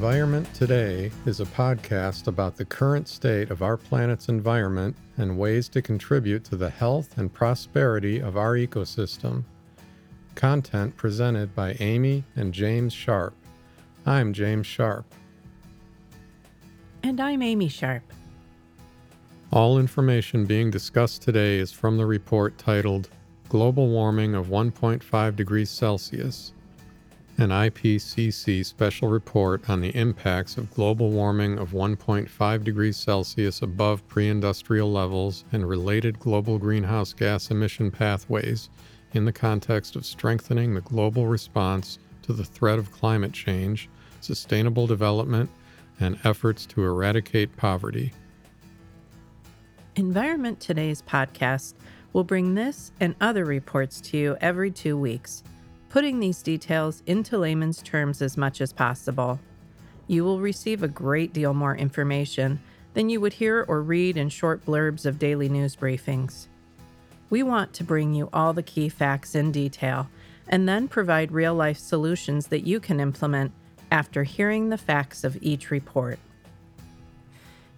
Environment Today is a podcast about the current state of our planet's environment and ways to contribute to the health and prosperity of our ecosystem. Content presented by Amy and James Sharp. I'm James Sharp. And I'm Amy Sharp. All information being discussed today is from the report titled Global Warming of 1.5 Degrees Celsius an IPCC special report on the impacts of global warming of 1.5 degrees Celsius above pre industrial levels and related global greenhouse gas emission pathways in the context of strengthening the global response to the threat of climate change, sustainable development, and efforts to eradicate poverty. Environment Today's podcast will bring this and other reports to you every two weeks putting these details into layman's terms as much as possible. You will receive a great deal more information than you would hear or read in short blurbs of daily news briefings. We want to bring you all the key facts in detail and then provide real life solutions that you can implement after hearing the facts of each report.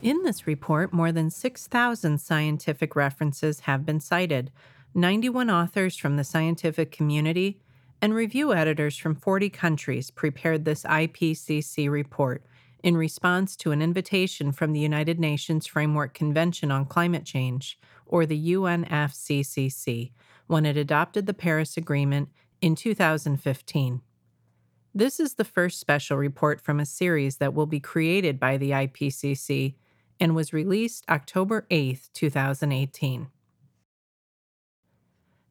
In this report, more than 6,000 scientific references have been cited, 91 authors from the scientific community, and review editors from 40 countries prepared this IPCC report in response to an invitation from the United Nations Framework Convention on Climate Change, or the UNFCCC, when it adopted the Paris Agreement in 2015. This is the first special report from a series that will be created by the IPCC and was released October 8, 2018.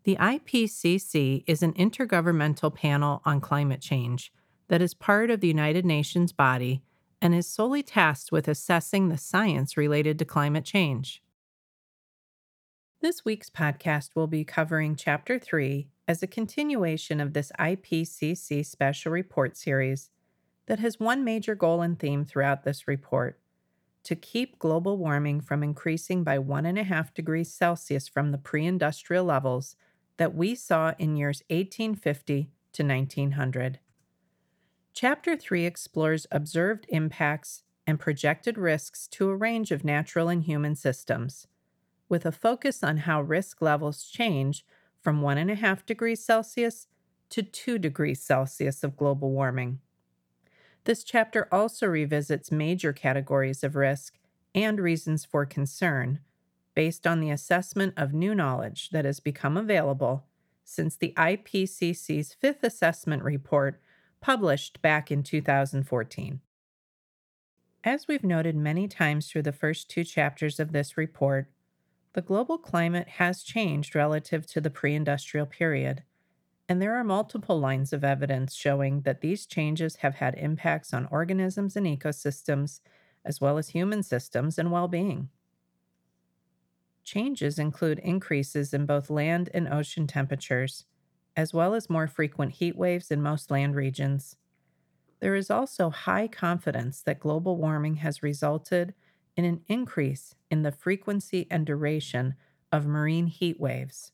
The IPCC is an intergovernmental panel on climate change that is part of the United Nations body and is solely tasked with assessing the science related to climate change. This week's podcast will be covering Chapter 3 as a continuation of this IPCC special report series that has one major goal and theme throughout this report to keep global warming from increasing by 1.5 degrees Celsius from the pre industrial levels that we saw in years 1850 to 1900. Chapter 3 explores observed impacts and projected risks to a range of natural and human systems, with a focus on how risk levels change from 1.5 degrees Celsius to 2 degrees Celsius of global warming. This chapter also revisits major categories of risk and reasons for concern based on the assessment of new knowledge that has become available since the IPCC's fifth assessment report published back in 2014. As we've noted many times through the first two chapters of this report, the global climate has changed relative to the pre industrial period, and there are multiple lines of evidence showing that these changes have had impacts on organisms and ecosystems, as well as human systems and well being. Changes include increases in both land and ocean temperatures, as well as more frequent heat waves in most land regions. There is also high confidence that global warming has resulted in an increase in the frequency and duration of marine heat waves.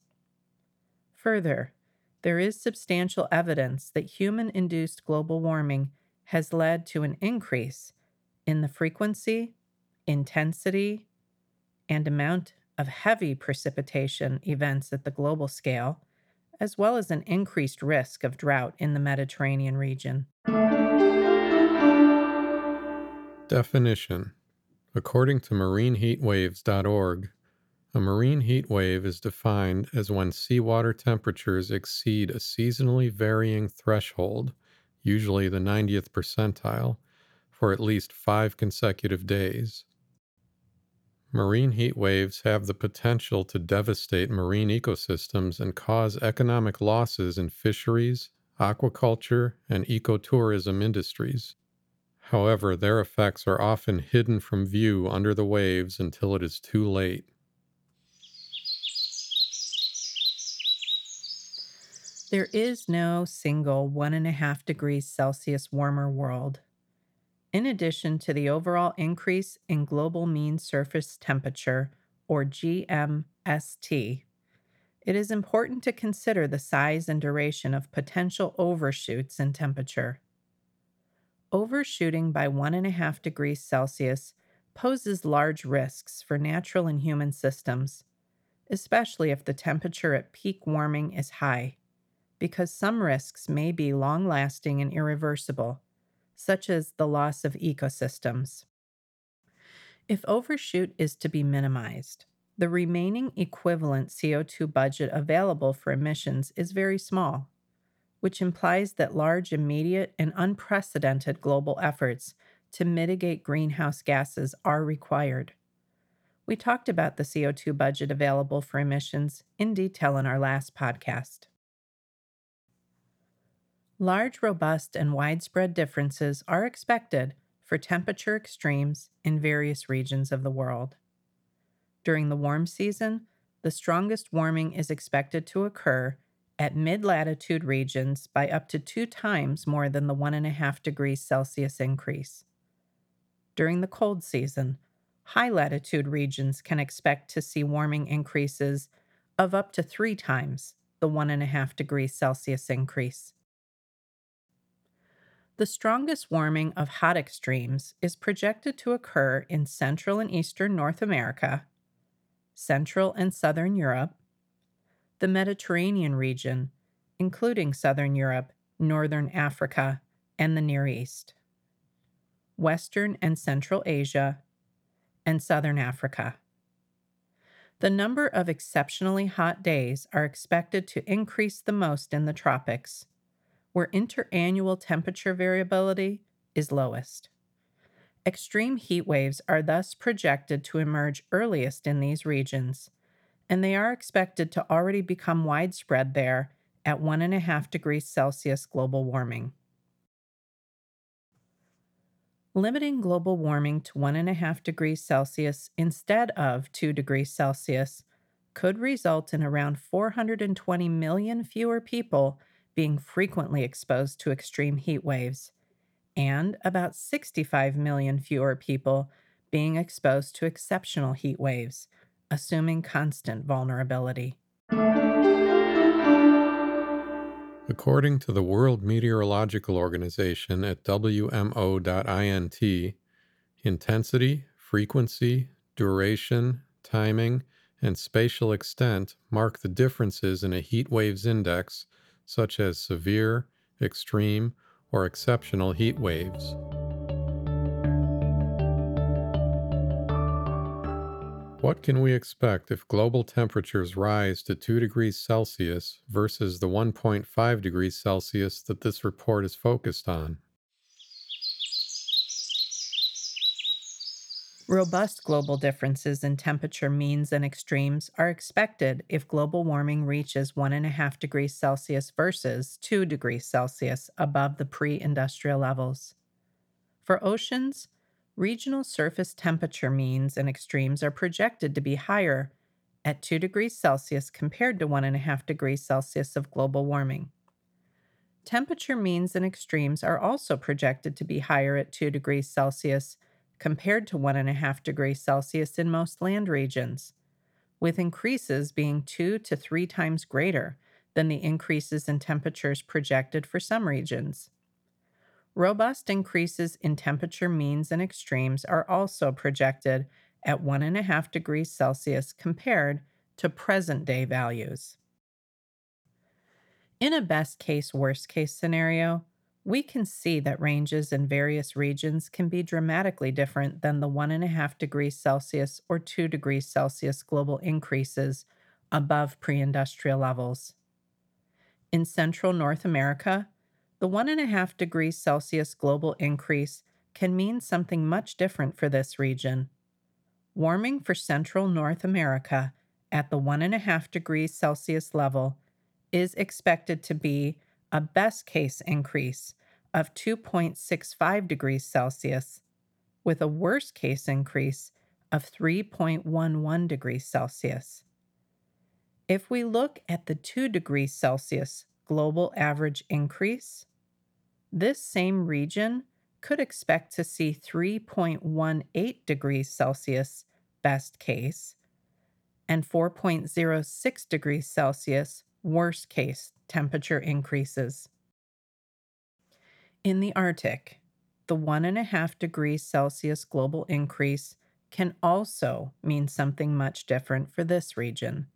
Further, there is substantial evidence that human induced global warming has led to an increase in the frequency, intensity, and amount of heavy precipitation events at the global scale, as well as an increased risk of drought in the Mediterranean region. Definition According to marineheatwaves.org, a marine heat wave is defined as when seawater temperatures exceed a seasonally varying threshold, usually the 90th percentile, for at least five consecutive days. Marine heat waves have the potential to devastate marine ecosystems and cause economic losses in fisheries, aquaculture, and ecotourism industries. However, their effects are often hidden from view under the waves until it is too late. There is no single one and a half degrees Celsius warmer world. In addition to the overall increase in global mean surface temperature, or GMST, it is important to consider the size and duration of potential overshoots in temperature. overshooting by 1.5 degrees Celsius poses large risks for natural and human systems, especially if the temperature at peak warming is high, because some risks may be long lasting and irreversible, such as the loss of ecosystems. If overshoot is to be minimized, the remaining equivalent CO2 budget available for emissions is very small, which implies that large, immediate, and unprecedented global efforts to mitigate greenhouse gases are required. We talked about the CO2 budget available for emissions in detail in our last podcast. Large, robust, and widespread differences are expected for temperature extremes in various regions of the world. During the warm season, the strongest warming is expected to occur at mid latitude regions by up to two times more than the 1.5 degrees Celsius increase. During the cold season, high latitude regions can expect to see warming increases of up to three times the 1.5 degrees Celsius increase. The strongest warming of hot extremes is projected to occur in central and eastern North America Central and Southern Europe, the Mediterranean region, including Southern Europe, Northern Africa, and the Near East, Western and Central Asia, and Southern Africa. The number of exceptionally hot days are expected to increase the most in the tropics, where interannual temperature variability is lowest. Extreme heat waves are thus projected to emerge earliest in these regions, and they are expected to already become widespread there at 1.5 degrees Celsius global warming. Limiting global warming to 1.5 degrees Celsius instead of 2 degrees Celsius could result in around 420 million fewer people being frequently exposed to extreme heat waves and about 65 million fewer people being exposed to exceptional heat waves, assuming constant vulnerability. According to the World Meteorological Organization at WMO.int, intensity, frequency, duration, timing, and spatial extent mark the differences in a heat wave's index, such as severe, extreme, or exceptional heat waves. What can we expect if global temperatures rise to 2 degrees Celsius versus the 1.5 degrees Celsius that this report is focused on? Robust global differences in temperature means and extremes are expected if global warming reaches 1.5 degrees Celsius versus 2 degrees Celsius above the pre industrial levels. For oceans, regional surface temperature means and extremes are projected to be higher at 2 degrees Celsius compared to 1.5 degrees Celsius of global warming. Temperature means and extremes are also projected to be higher at 2 degrees Celsius compared to 1.5 degrees Celsius in most land regions, with increases being two to three times greater than the increases in temperatures projected for some regions. Robust increases in temperature means and extremes are also projected at 1.5 degrees Celsius compared to present day values. In a best case, worst case scenario, we can see that ranges in various regions can be dramatically different than the 1.5 degrees Celsius or 2 degrees Celsius global increases above pre industrial levels. In central North America, the 1.5 degrees Celsius global increase can mean something much different for this region. Warming for central North America at the 1.5 degrees Celsius level is expected to be a best case increase of 2.65 degrees Celsius, with a worst case increase of 3.11 degrees Celsius. If we look at the 2 degrees Celsius global average increase, this same region could expect to see 3.18 degrees Celsius best case and 4.06 degrees Celsius worst case temperature increases. In the Arctic, the 1.5 degrees Celsius global increase can also mean something much different for this region.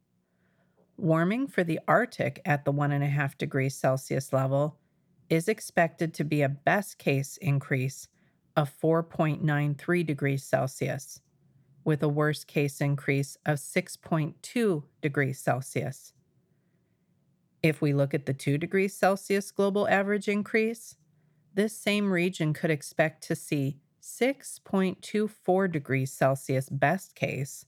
Warming for the Arctic at the 1.5 degrees Celsius level is expected to be a best case increase of 4.93 degrees Celsius, with a worst case increase of 6.2 degrees Celsius. If we look at the 2 degrees Celsius global average increase, this same region could expect to see 6.24 degrees Celsius best case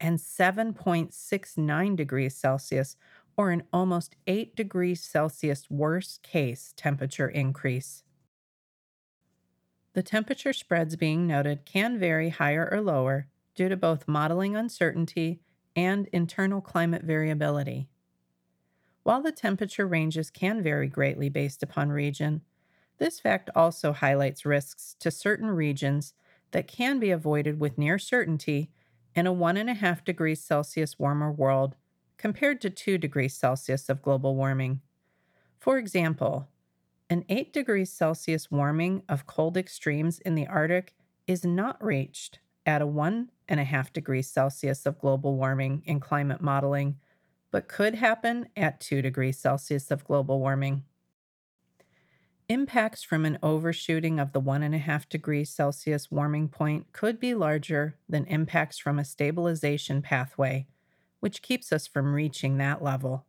and 7.69 degrees Celsius, or an almost 8 degrees Celsius worst case temperature increase. The temperature spreads being noted can vary higher or lower due to both modeling uncertainty and internal climate variability. While the temperature ranges can vary greatly based upon region, this fact also highlights risks to certain regions that can be avoided with near certainty in a 1.5 degrees Celsius warmer world compared to 2 degrees Celsius of global warming. For example, an 8 degrees Celsius warming of cold extremes in the Arctic is not reached at a 1.5 degrees Celsius of global warming in climate modeling, but could happen at 2 degrees Celsius of global warming. Impacts from an overshooting of the 1.5 degrees Celsius warming point could be larger than impacts from a stabilization pathway, which keeps us from reaching that level.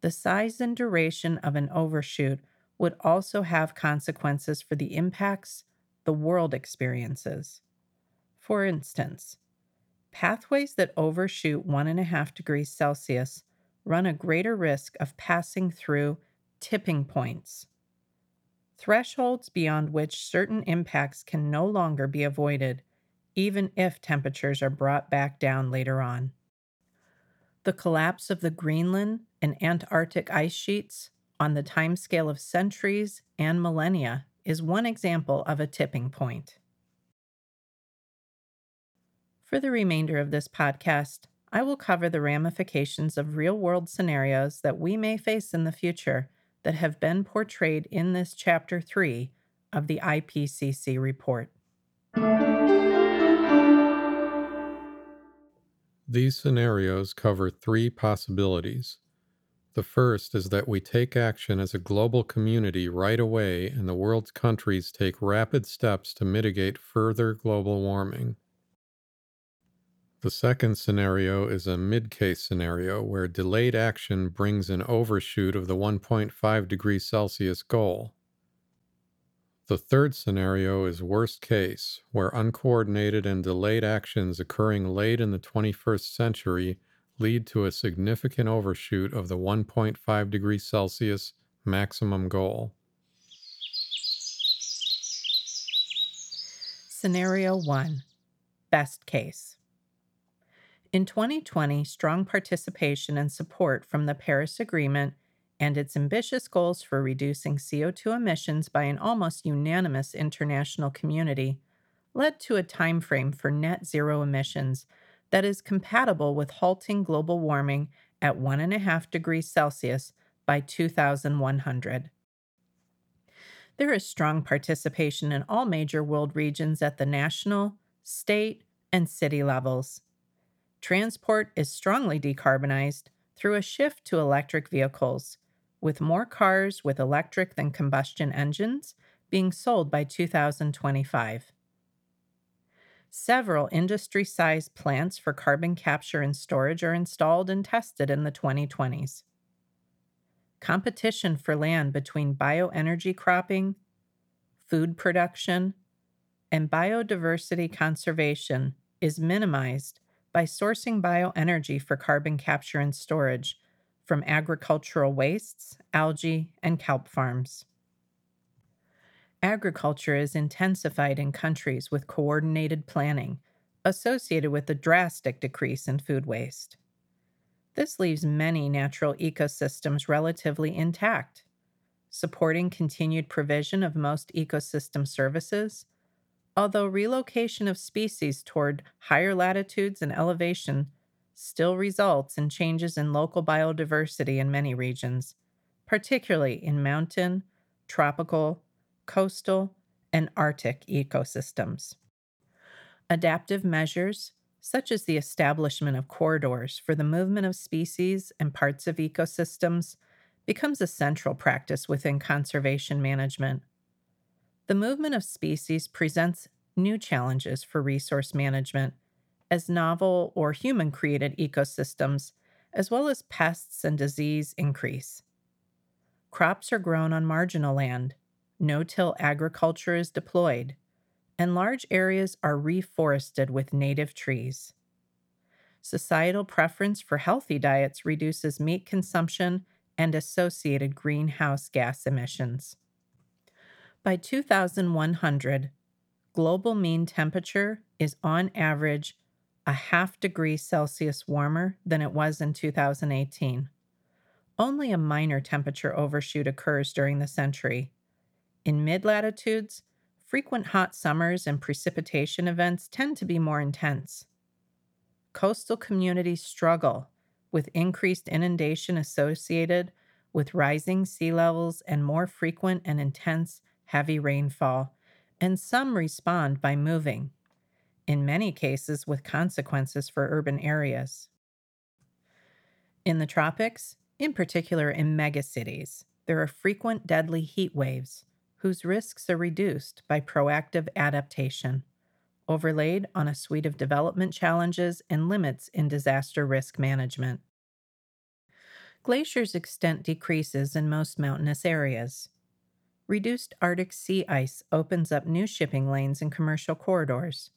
The size and duration of an overshoot would also have consequences for the impacts the world experiences. For instance, pathways that overshoot 1.5 degrees Celsius run a greater risk of passing through tipping points thresholds beyond which certain impacts can no longer be avoided, even if temperatures are brought back down later on. The collapse of the Greenland and Antarctic ice sheets on the timescale of centuries and millennia is one example of a tipping point. For the remainder of this podcast, I will cover the ramifications of real world scenarios that we may face in the future that have been portrayed in this Chapter 3 of the IPCC report. These scenarios cover three possibilities. The first is that we take action as a global community right away and the world's countries take rapid steps to mitigate further global warming. The second scenario is a mid case scenario where delayed action brings an overshoot of the 1.5 degrees Celsius goal. The third scenario is worst case, where uncoordinated and delayed actions occurring late in the 21st century lead to a significant overshoot of the 1.5 degrees Celsius maximum goal. Scenario 1 Best case. In 2020, strong participation and support from the Paris Agreement and its ambitious goals for reducing CO2 emissions by an almost unanimous international community led to a timeframe for net zero emissions that is compatible with halting global warming at 1.5 degrees Celsius by 2100. There is strong participation in all major world regions at the national, state, and city levels. Transport is strongly decarbonized through a shift to electric vehicles, with more cars with electric than combustion engines being sold by 2025. Several industry sized plants for carbon capture and storage are installed and tested in the 2020s. Competition for land between bioenergy cropping, food production, and biodiversity conservation is minimized by sourcing bioenergy for carbon capture and storage from agricultural wastes, algae, and kelp farms. Agriculture is intensified in countries with coordinated planning associated with a drastic decrease in food waste. This leaves many natural ecosystems relatively intact, supporting continued provision of most ecosystem services although relocation of species toward higher latitudes and elevation still results in changes in local biodiversity in many regions, particularly in mountain, tropical, coastal, and Arctic ecosystems. Adaptive measures, such as the establishment of corridors for the movement of species and parts of ecosystems, becomes a central practice within conservation management. The movement of species presents new challenges for resource management as novel or human created ecosystems, as well as pests and disease, increase. Crops are grown on marginal land, no till agriculture is deployed, and large areas are reforested with native trees. Societal preference for healthy diets reduces meat consumption and associated greenhouse gas emissions. By 2100, global mean temperature is on average a half degree Celsius warmer than it was in 2018. Only a minor temperature overshoot occurs during the century. In mid latitudes, frequent hot summers and precipitation events tend to be more intense. Coastal communities struggle with increased inundation associated with rising sea levels and more frequent and intense heavy rainfall, and some respond by moving, in many cases with consequences for urban areas. In the tropics, in particular in megacities, there are frequent deadly heat waves whose risks are reduced by proactive adaptation, overlaid on a suite of development challenges and limits in disaster risk management. Glaciers' extent decreases in most mountainous areas. Reduced Arctic sea ice opens up new shipping lanes and commercial corridors.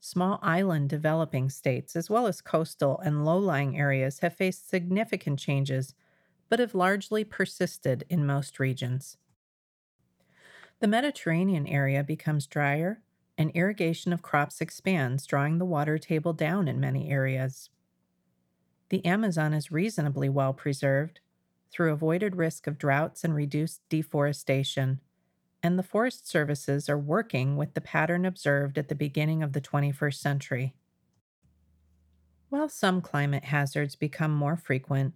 Small island developing states, as well as coastal and low lying areas, have faced significant changes but have largely persisted in most regions. The Mediterranean area becomes drier, and irrigation of crops expands, drawing the water table down in many areas. The Amazon is reasonably well preserved through avoided risk of droughts and reduced deforestation, and the Forest Services are working with the pattern observed at the beginning of the 21st century. While some climate hazards become more frequent,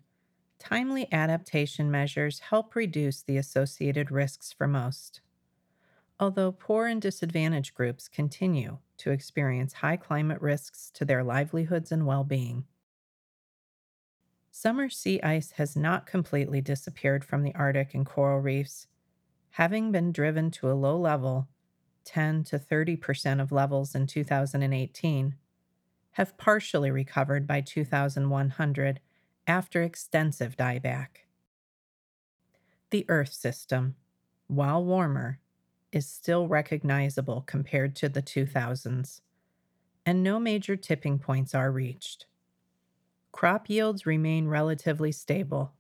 timely adaptation measures help reduce the associated risks for most although poor and disadvantaged groups continue to experience high climate risks to their livelihoods and well being. Summer sea ice has not completely disappeared from the Arctic and coral reefs, having been driven to a low level, 10 to 30% of levels in 2018, have partially recovered by 2100 after extensive dieback. The Earth system, while warmer, is still recognizable compared to the 2000s, and no major tipping points are reached. Crop yields remain relatively stable.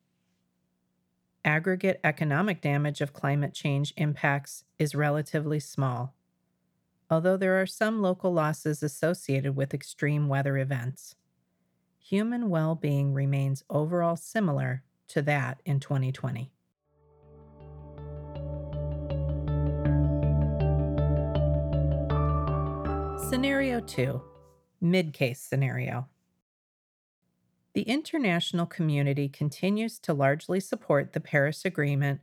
Aggregate economic damage of climate change impacts is relatively small, although there are some local losses associated with extreme weather events. Human well being remains overall similar to that in 2020. Scenario 2 Mid case scenario. The international community continues to largely support the Paris Agreement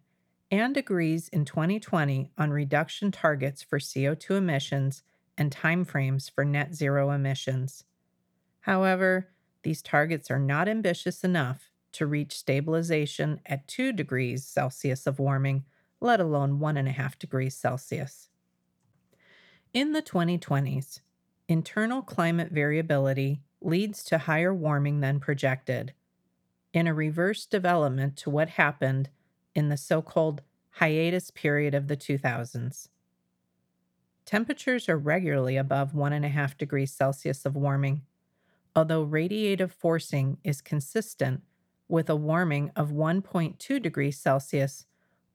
and agrees in 2020 on reduction targets for CO2 emissions and timeframes for net zero emissions. However, these targets are not ambitious enough to reach stabilization at 2 degrees Celsius of warming, let alone 1.5 degrees Celsius. In the 2020s, internal climate variability leads to higher warming than projected, in a reverse development to what happened in the so called hiatus period of the 2000s. Temperatures are regularly above 1.5 degrees Celsius of warming, although radiative forcing is consistent with a warming of 1.2 degrees Celsius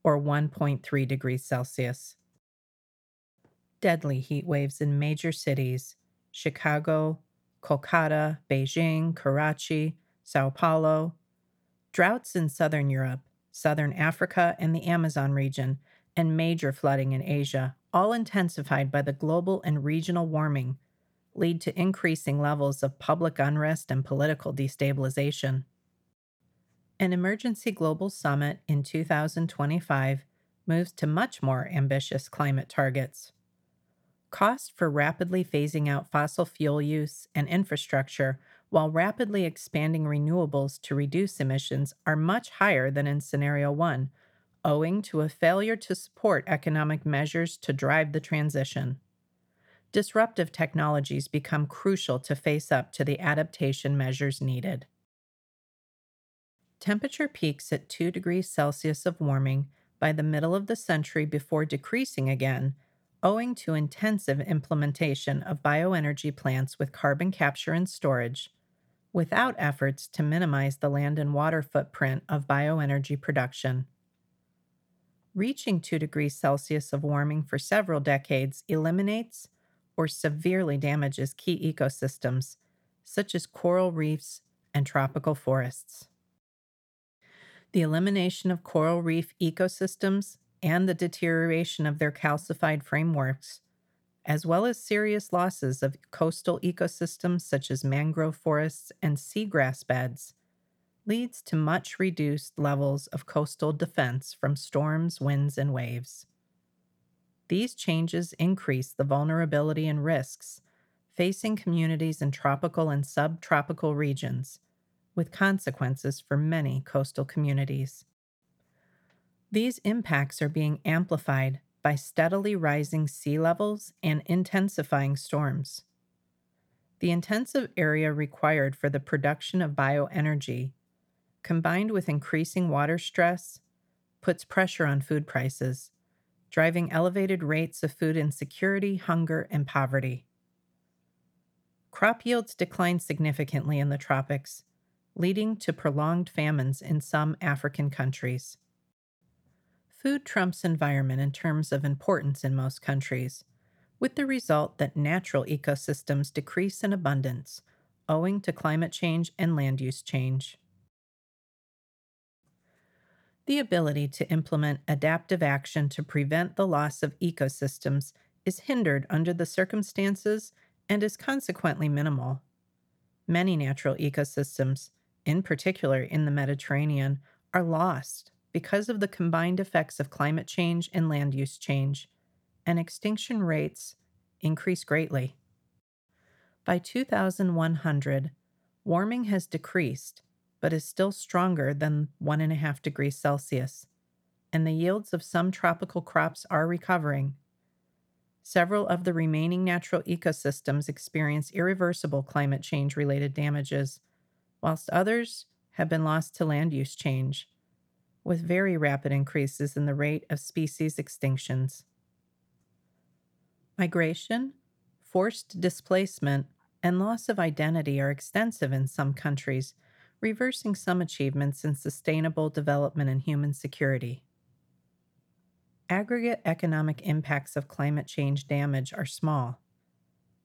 or 1.3 degrees Celsius deadly heat waves in major cities Chicago, Kolkata, Beijing, Karachi, Sao Paulo, droughts in southern Europe, southern Africa, and the Amazon region, and major flooding in Asia, all intensified by the global and regional warming, lead to increasing levels of public unrest and political destabilization. An emergency global summit in 2025 moves to much more ambitious climate targets. Costs for rapidly phasing out fossil fuel use and infrastructure while rapidly expanding renewables to reduce emissions are much higher than in scenario 1, owing to a failure to support economic measures to drive the transition. Disruptive technologies become crucial to face up to the adaptation measures needed. Temperature peaks at 2 degrees Celsius of warming by the middle of the century before decreasing again, owing to intensive implementation of bioenergy plants with carbon capture and storage, without efforts to minimize the land and water footprint of bioenergy production. Reaching 2 degrees Celsius of warming for several decades eliminates or severely damages key ecosystems, such as coral reefs and tropical forests the elimination of coral reef ecosystems and the deterioration of their calcified frameworks, as well as serious losses of coastal ecosystems such as mangrove forests and seagrass beds, leads to much reduced levels of coastal defense from storms, winds, and waves. These changes increase the vulnerability and risks facing communities in tropical and subtropical regions with consequences for many coastal communities. These impacts are being amplified by steadily rising sea levels and intensifying storms. The intensive area required for the production of bioenergy, combined with increasing water stress, puts pressure on food prices, driving elevated rates of food insecurity, hunger, and poverty. Crop yields decline significantly in the tropics, leading to prolonged famines in some African countries. Food trumps environment in terms of importance in most countries, with the result that natural ecosystems decrease in abundance owing to climate change and land use change. The ability to implement adaptive action to prevent the loss of ecosystems is hindered under the circumstances and is consequently minimal. Many natural ecosystems, in particular in the Mediterranean, are lost because of the combined effects of climate change and land use change, and extinction rates increase greatly. By 2100, warming has decreased, but is still stronger than 1.5 degrees Celsius, and the yields of some tropical crops are recovering. Several of the remaining natural ecosystems experience irreversible climate change related damages whilst others have been lost to land use change, with very rapid increases in the rate of species extinctions. Migration, forced displacement, and loss of identity are extensive in some countries, reversing some achievements in sustainable development and human security. Aggregate economic impacts of climate change damage are small,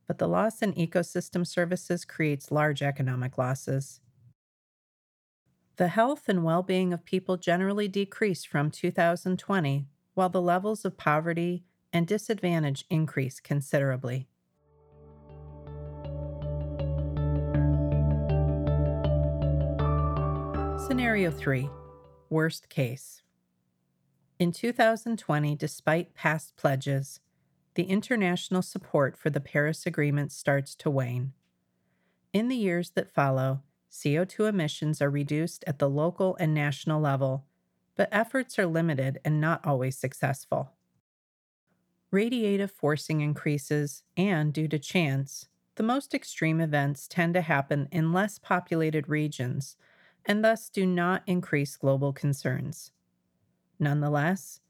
but the loss in ecosystem services creates large economic losses. The health and well being of people generally decrease from 2020, while the levels of poverty and disadvantage increase considerably. Scenario 3 Worst case. In 2020, despite past pledges, the international support for the Paris Agreement starts to wane. In the years that follow, CO2 emissions are reduced at the local and national level, but efforts are limited and not always successful. Radiative forcing increases, and due to chance, the most extreme events tend to happen in less populated regions and thus do not increase global concerns. Nonetheless,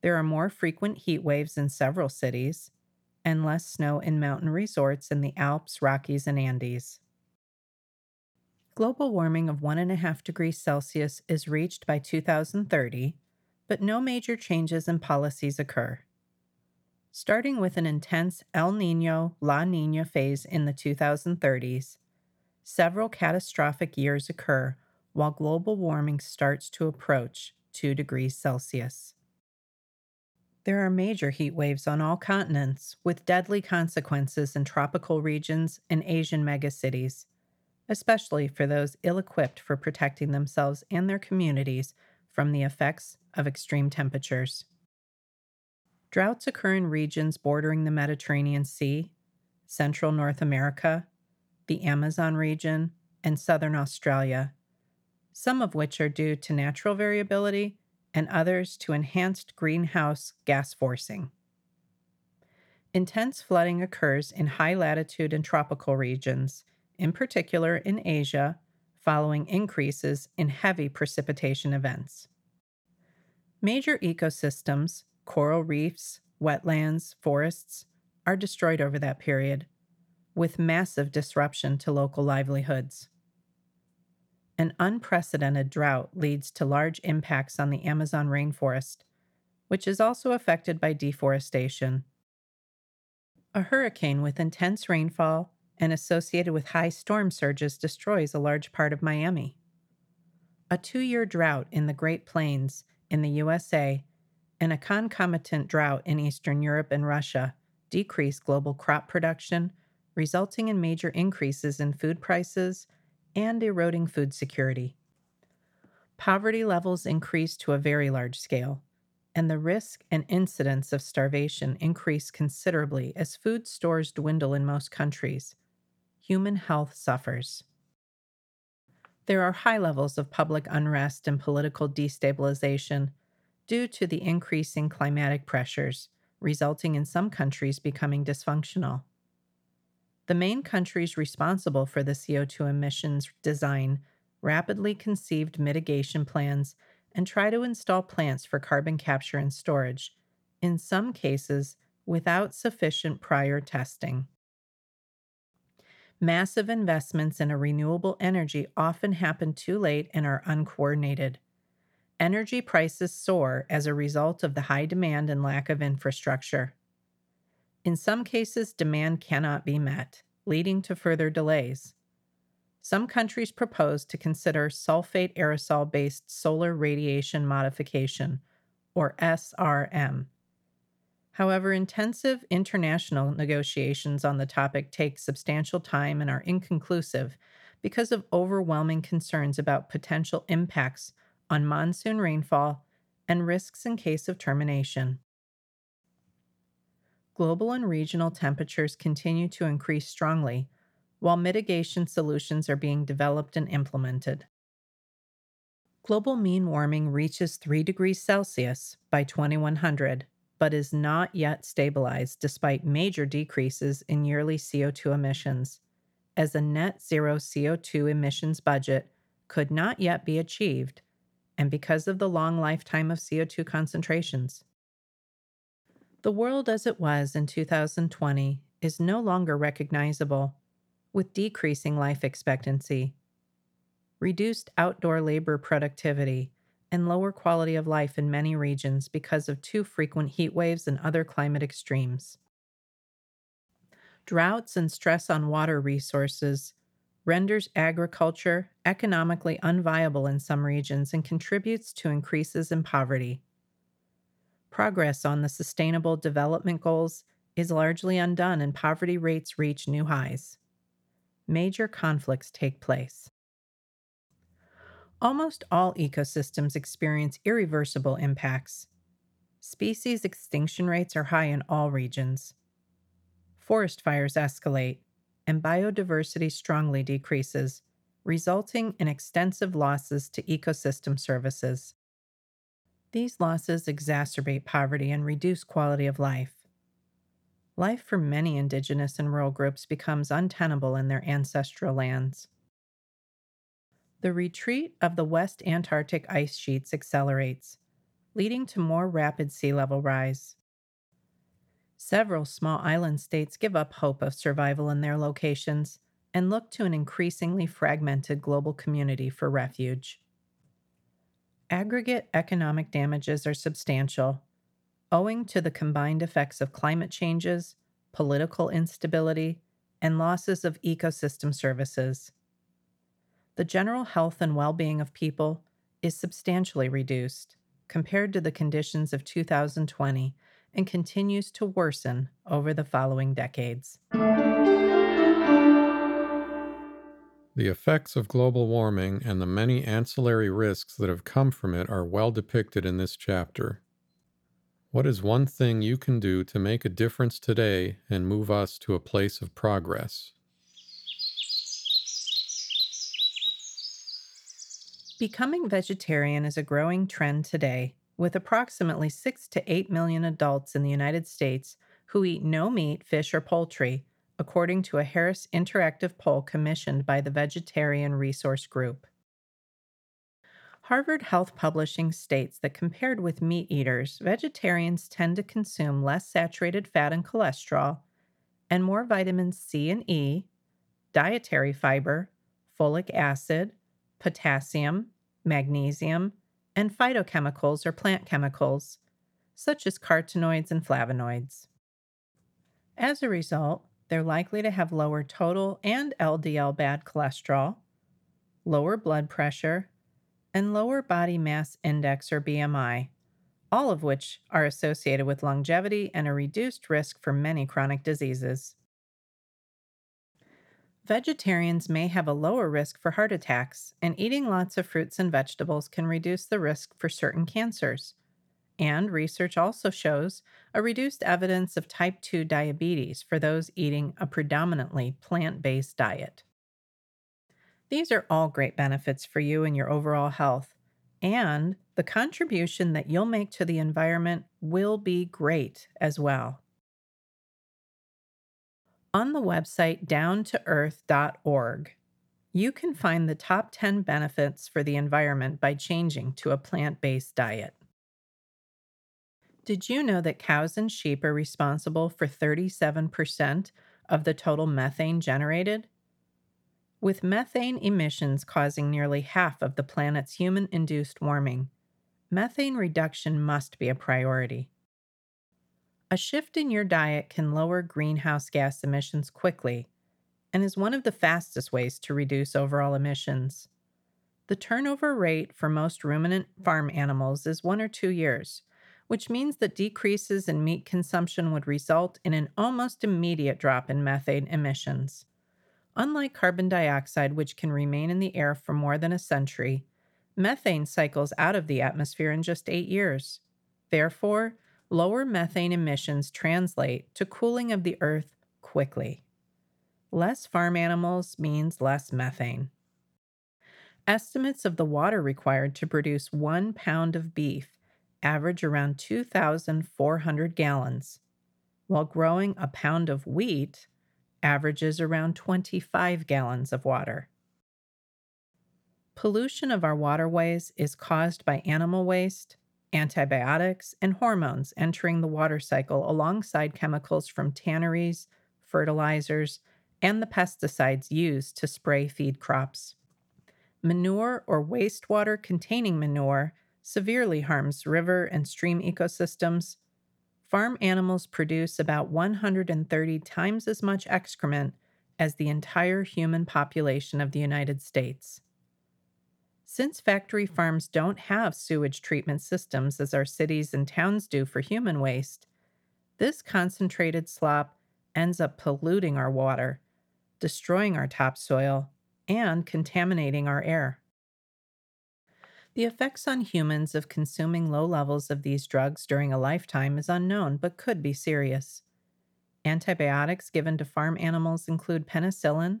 there are more frequent heat waves in several cities and less snow in mountain resorts in the Alps, Rockies, and Andes. Global warming of 1.5 degrees Celsius is reached by 2030, but no major changes in policies occur. Starting with an intense El Nino La Nina phase in the 2030s, several catastrophic years occur while global warming starts to approach 2 degrees Celsius. There are major heat waves on all continents, with deadly consequences in tropical regions and Asian megacities especially for those ill equipped for protecting themselves and their communities from the effects of extreme temperatures. Droughts occur in regions bordering the Mediterranean Sea, central North America, the Amazon region, and southern Australia, some of which are due to natural variability and others to enhanced greenhouse gas forcing. Intense flooding occurs in high latitude and tropical regions, in particular in Asia, following increases in heavy precipitation events. Major ecosystems, coral reefs, wetlands, forests, are destroyed over that period, with massive disruption to local livelihoods. An unprecedented drought leads to large impacts on the Amazon rainforest, which is also affected by deforestation. A hurricane with intense rainfall and associated with high storm surges destroys a large part of Miami. A two year drought in the Great Plains in the USA and a concomitant drought in Eastern Europe and Russia decrease global crop production, resulting in major increases in food prices and eroding food security. Poverty levels increase to a very large scale, and the risk and incidence of starvation increase considerably as food stores dwindle in most countries. Human health suffers. There are high levels of public unrest and political destabilization due to the increasing climatic pressures, resulting in some countries becoming dysfunctional. The main countries responsible for the CO2 emissions design rapidly conceived mitigation plans and try to install plants for carbon capture and storage, in some cases without sufficient prior testing. Massive investments in a renewable energy often happen too late and are uncoordinated. Energy prices soar as a result of the high demand and lack of infrastructure. In some cases, demand cannot be met, leading to further delays. Some countries propose to consider sulfate aerosol based solar radiation modification, or SRM. However, intensive international negotiations on the topic take substantial time and are inconclusive because of overwhelming concerns about potential impacts on monsoon rainfall and risks in case of termination global and regional temperatures continue to increase strongly, while mitigation solutions are being developed and implemented. Global mean warming reaches 3 degrees Celsius by 2100, but is not yet stabilized despite major decreases in yearly CO2 emissions, as a net zero CO2 emissions budget could not yet be achieved, and because of the long lifetime of CO2 concentrations. The world as it was in 2020 is no longer recognizable, with decreasing life expectancy, reduced outdoor labor productivity, and lower quality of life in many regions because of too frequent heat waves and other climate extremes. Droughts and stress on water resources renders agriculture economically unviable in some regions and contributes to increases in poverty progress on the Sustainable Development Goals is largely undone and poverty rates reach new highs. Major conflicts take place. Almost all ecosystems experience irreversible impacts. Species extinction rates are high in all regions. Forest fires escalate, and biodiversity strongly decreases, resulting in extensive losses to ecosystem services. These losses exacerbate poverty and reduce quality of life. Life for many indigenous and rural groups becomes untenable in their ancestral lands. The retreat of the West Antarctic ice sheets accelerates, leading to more rapid sea level rise. Several small island states give up hope of survival in their locations and look to an increasingly fragmented global community for refuge aggregate economic damages are substantial, owing to the combined effects of climate changes, political instability, and losses of ecosystem services. The general health and well being of people is substantially reduced compared to the conditions of 2020 and continues to worsen over the following decades. The effects of global warming and the many ancillary risks that have come from it are well depicted in this chapter. What is one thing you can do to make a difference today and move us to a place of progress? Becoming vegetarian is a growing trend today, with approximately 6 to 8 million adults in the United States who eat no meat, fish, or poultry, according to a Harris Interactive poll commissioned by the Vegetarian Resource Group. Harvard Health Publishing states that compared with meat eaters, vegetarians tend to consume less saturated fat and cholesterol, and more vitamins C and E, dietary fiber, folic acid, potassium, magnesium, and phytochemicals or plant chemicals, such as carotenoids and flavonoids. As a result, they're likely to have lower total and LDL bad cholesterol, lower blood pressure, and lower body mass index or BMI, all of which are associated with longevity and a reduced risk for many chronic diseases. Vegetarians may have a lower risk for heart attacks, and eating lots of fruits and vegetables can reduce the risk for certain cancers. And research also shows a reduced evidence of type 2 diabetes for those eating a predominantly plant based diet. These are all great benefits for you and your overall health, and the contribution that you'll make to the environment will be great as well. On the website downtoearth.org, you can find the top 10 benefits for the environment by changing to a plant based diet. Did you know that cows and sheep are responsible for 37% of the total methane generated? With methane emissions causing nearly half of the planet's human induced warming, methane reduction must be a priority. A shift in your diet can lower greenhouse gas emissions quickly and is one of the fastest ways to reduce overall emissions. The turnover rate for most ruminant farm animals is one or two years, which means that decreases in meat consumption would result in an almost immediate drop in methane emissions. Unlike carbon dioxide, which can remain in the air for more than a century, methane cycles out of the atmosphere in just eight years. Therefore, lower methane emissions translate to cooling of the earth quickly. Less farm animals means less methane. Estimates of the water required to produce one pound of beef average around 2,400 gallons, while growing a pound of wheat averages around 25 gallons of water. Pollution of our waterways is caused by animal waste, antibiotics, and hormones entering the water cycle alongside chemicals from tanneries, fertilizers, and the pesticides used to spray feed crops. Manure or wastewater containing manure severely harms river and stream ecosystems. Farm animals produce about 130 times as much excrement as the entire human population of the United States. Since factory farms don't have sewage treatment systems as our cities and towns do for human waste, this concentrated slop ends up polluting our water, destroying our topsoil, and contaminating our air. The effects on humans of consuming low levels of these drugs during a lifetime is unknown but could be serious. Antibiotics given to farm animals include penicillin,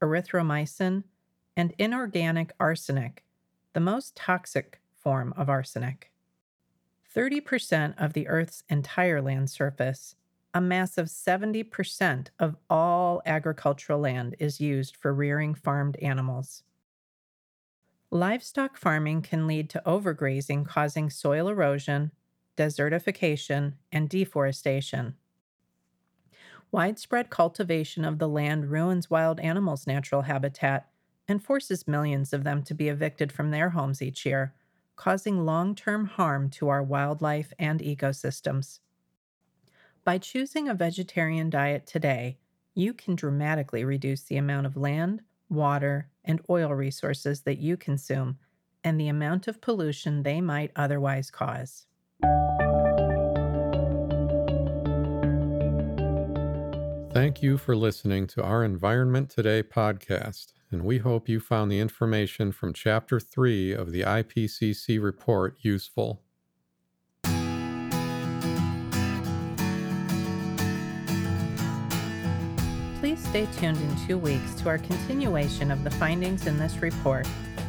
erythromycin, and inorganic arsenic, the most toxic form of arsenic. 30% of the Earth's entire land surface, a massive 70% of all agricultural land, is used for rearing farmed animals. Livestock farming can lead to overgrazing, causing soil erosion, desertification, and deforestation. Widespread cultivation of the land ruins wild animals' natural habitat and forces millions of them to be evicted from their homes each year, causing long term harm to our wildlife and ecosystems. By choosing a vegetarian diet today, you can dramatically reduce the amount of land, water, and oil resources that you consume and the amount of pollution they might otherwise cause. Thank you for listening to our Environment Today podcast and we hope you found the information from Chapter 3 of the IPCC report useful. Please stay tuned in two weeks to our continuation of the findings in this report,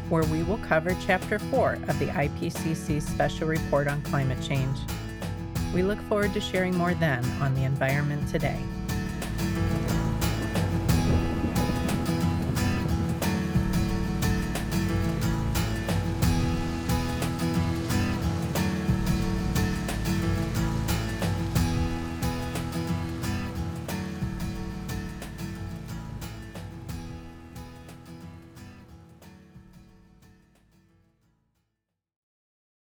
where we will cover Chapter 4 of the IPCC Special Report on Climate Change. We look forward to sharing more then on the environment today.